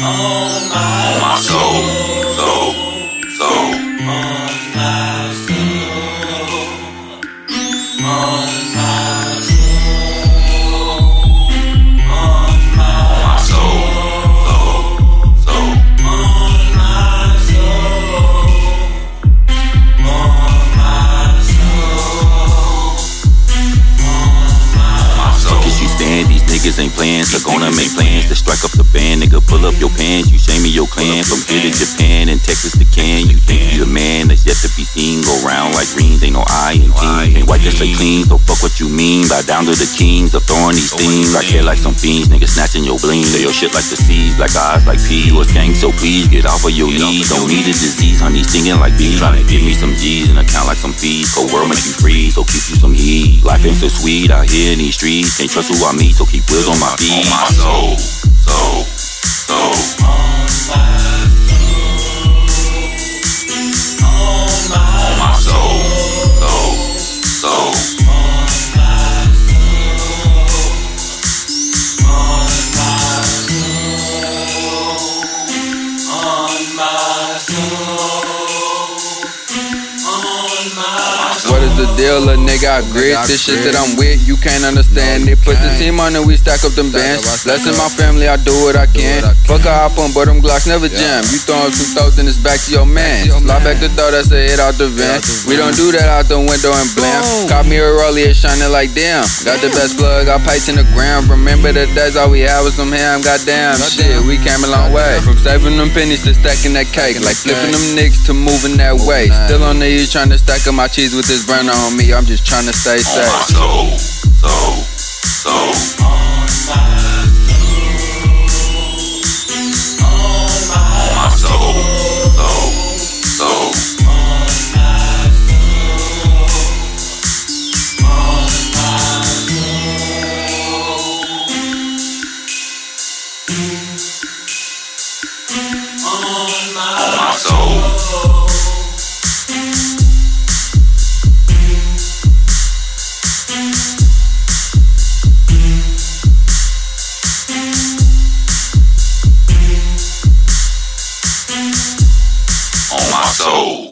Oh my soul. Plans, they're gonna make plans to strike up the band. Nigga, pull up your pants, you shame me your clan. From here to Japan and Texas to Can, you think you the man that's yet to be seen. Go round like greens, ain't no I in team. Can't wipe just say clean, so fuck what you mean. Bow down to the kings of throwing these themes. I care like some fiends, nigga snatching your bling. Say your shit like the seas, black eyes like P. You a skank, so please get off of your knees. Don't need a disease, honey, stinging like bees. Tryna give me some G's and account like some fees. Cold world make you free, so keep you some heat. Life ain't so sweet out here in these streets. Can't trust who I meet, so keep wheels on my feet. On my soul, soul. The deal, a nigga? I grit this shit that I'm with. You can't understand it. Put the team on and we stack up them bands. Blessing my family, I do what I can. Fuck a hop on, but them Glocks never jam. You throwing two thoughts and it's back to your man. Slide back the door, that's a hit out the van. We don't do that out the window and blam. Caught me a rollie, it's shining like damn. Got the best plug, got pipes in the ground. Remember the days all we had was some ham. Goddamn shit, we came a long way. From saving them pennies to stacking that cake. Like flipping them nicks to moving that way. Still on the E trying to stack up my cheese with this burner on me. I'm just trying to stay safe. On my soul, Two.